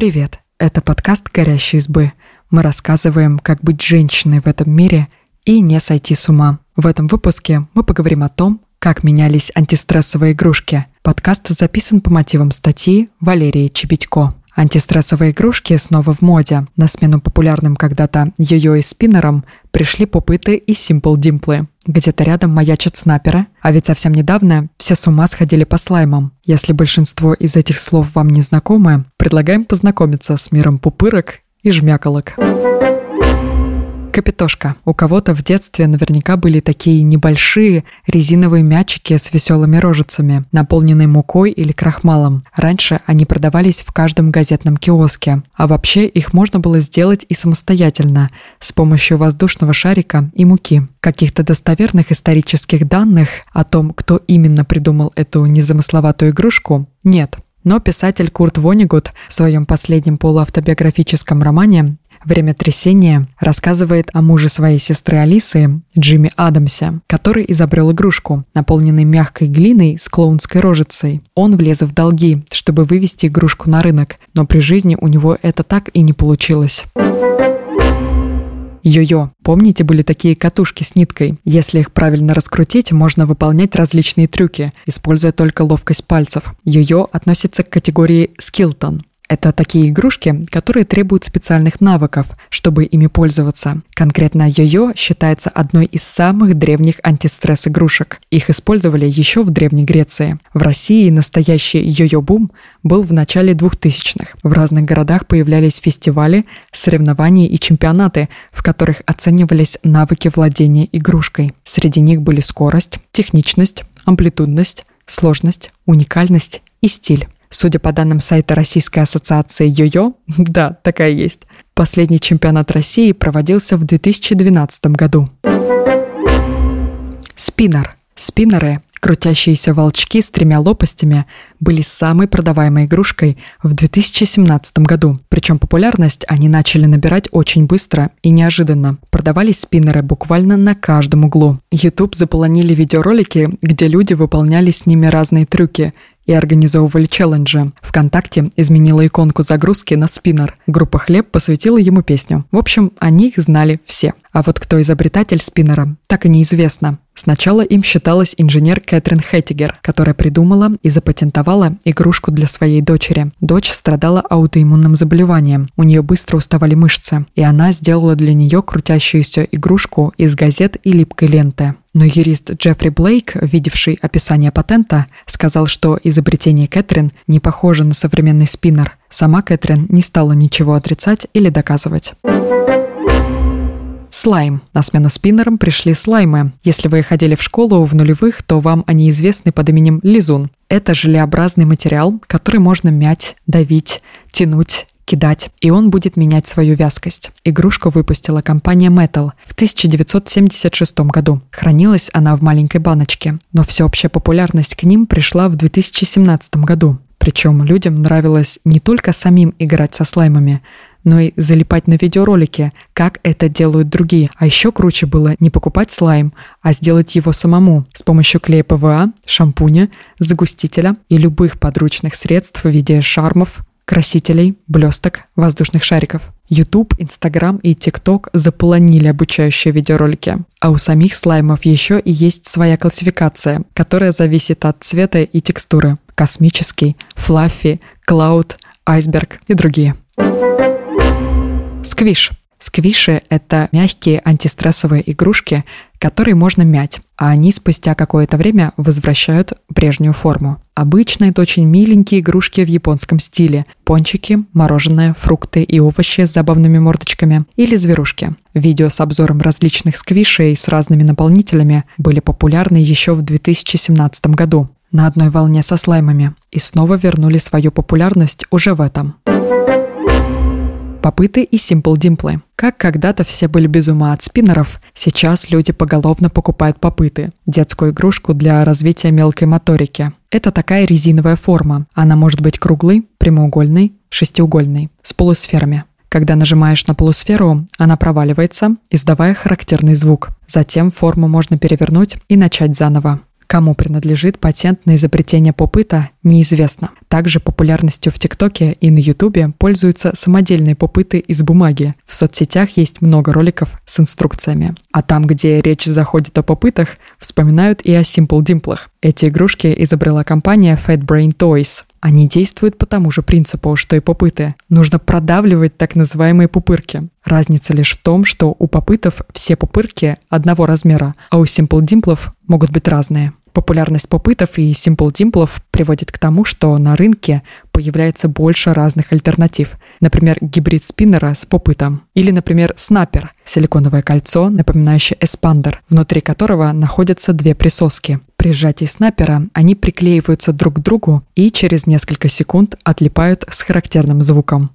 Привет! Это подкаст «Горящие избы». Мы рассказываем, как быть женщиной в этом мире и не сойти с ума. В этом выпуске мы поговорим о том, как менялись антистрессовые игрушки. Подкаст записан по мотивам статьи Валерии Чебедько. Антистрессовые игрушки снова в моде. На смену популярным когда-то йо-йо и спиннерам пришли попыты и симпл-димплы. Где-то рядом маячат снайперы, а ведь совсем недавно все с ума сходили по слаймам. Если большинство из этих слов вам не знакомы, предлагаем познакомиться с миром пупырок и жмяколок. Капитошка. У кого-то в детстве наверняка были такие небольшие резиновые мячики с веселыми рожицами, наполненные мукой или крахмалом. Раньше они продавались в каждом газетном киоске. А вообще их можно было сделать и самостоятельно, с помощью воздушного шарика и муки. Каких-то достоверных исторических данных о том, кто именно придумал эту незамысловатую игрушку, нет. Но писатель Курт Вонигут в своем последнем полуавтобиографическом романе «Время трясения» рассказывает о муже своей сестры Алисы, Джимми Адамсе, который изобрел игрушку, наполненную мягкой глиной с клоунской рожицей. Он влез в долги, чтобы вывести игрушку на рынок, но при жизни у него это так и не получилось. Йо-йо. Помните, были такие катушки с ниткой? Если их правильно раскрутить, можно выполнять различные трюки, используя только ловкость пальцев. Йо-йо относится к категории скилтон. Это такие игрушки, которые требуют специальных навыков, чтобы ими пользоваться. Конкретно йо-йо считается одной из самых древних антистресс-игрушек. Их использовали еще в Древней Греции. В России настоящий йо-йо-бум был в начале 2000-х. В разных городах появлялись фестивали, соревнования и чемпионаты, в которых оценивались навыки владения игрушкой. Среди них были скорость, техничность, амплитудность, сложность, уникальность и стиль. Судя по данным сайта Российской ассоциации Йо-Йо, да, такая есть, последний чемпионат России проводился в 2012 году. Спиннер. Спиннеры, крутящиеся волчки с тремя лопастями, были самой продаваемой игрушкой в 2017 году. Причем популярность они начали набирать очень быстро и неожиданно. Продавались спиннеры буквально на каждом углу. YouTube заполонили видеоролики, где люди выполняли с ними разные трюки и организовывали челленджи. ВКонтакте изменила иконку загрузки на спиннер. Группа «Хлеб» посвятила ему песню. В общем, они их знали все. А вот кто изобретатель спиннера, так и неизвестно. Сначала им считалась инженер Кэтрин Хэттигер, которая придумала и запатентовала игрушку для своей дочери. Дочь страдала аутоиммунным заболеванием, у нее быстро уставали мышцы, и она сделала для нее крутящуюся игрушку из газет и липкой ленты. Но юрист Джеффри Блейк, видевший описание патента, сказал, что изобретение Кэтрин не похоже на современный спиннер. Сама Кэтрин не стала ничего отрицать или доказывать. Слайм. На смену спиннерам пришли слаймы. Если вы ходили в школу в нулевых, то вам они известны под именем лизун. Это желеобразный материал, который можно мять, давить, тянуть, кидать, и он будет менять свою вязкость. Игрушку выпустила компания Mattel в 1976 году. Хранилась она в маленькой баночке, но всеобщая популярность к ним пришла в 2017 году. Причем людям нравилось не только самим играть со слаймами, но и залипать на видеоролики, как это делают другие. А еще круче было не покупать слайм, а сделать его самому с помощью клея ПВА, шампуня, загустителя и любых подручных средств в виде шармов, красителей, блесток, воздушных шариков. YouTube, Instagram и TikTok заполонили обучающие видеоролики. А у самих слаймов еще и есть своя классификация, которая зависит от цвета и текстуры. Космический, флаффи, клауд, айсберг и другие. Сквиш. Сквиши — это мягкие антистрессовые игрушки, которые можно мять, а они спустя какое-то время возвращают прежнюю форму. Обычно это очень миленькие игрушки в японском стиле. Пончики, мороженое, фрукты и овощи с забавными мордочками или зверушки. Видео с обзором различных сквишей с разными наполнителями были популярны еще в 2017 году на одной волне со слаймами и снова вернули свою популярность уже в этом. Попыты и Dimple. Как когда-то все были без ума от спиннеров, сейчас люди поголовно покупают попыты – детскую игрушку для развития мелкой моторики. Это такая резиновая форма. Она может быть круглой, прямоугольной, шестиугольной, с полусферами. Когда нажимаешь на полусферу, она проваливается, издавая характерный звук. Затем форму можно перевернуть и начать заново. Кому принадлежит патент на изобретение попыта, неизвестно. Также популярностью в ТикТоке и на Ютубе пользуются самодельные попыты из бумаги. В соцсетях есть много роликов с инструкциями. А там, где речь заходит о попытах, вспоминают и о Simple Dimple. Эти игрушки изобрела компания Fat Brain Toys. Они действуют по тому же принципу, что и попыты. Нужно продавливать так называемые пупырки. Разница лишь в том, что у попытов все пупырки одного размера, а у Simple Dimple могут быть разные. Популярность попытов и Dimple приводит к тому, что на рынке появляется больше разных альтернатив. Например, гибрид спиннера с попытом. Или, например, снапер – силиконовое кольцо, напоминающее эспандер, внутри которого находятся две присоски. При сжатии снапера они приклеиваются друг к другу и через несколько секунд отлипают с характерным звуком.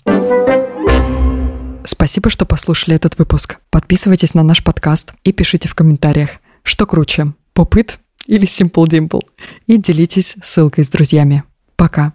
Спасибо, что послушали этот выпуск. Подписывайтесь на наш подкаст и пишите в комментариях, что круче – попыт или Simple Dimple. И делитесь ссылкой с друзьями. Пока.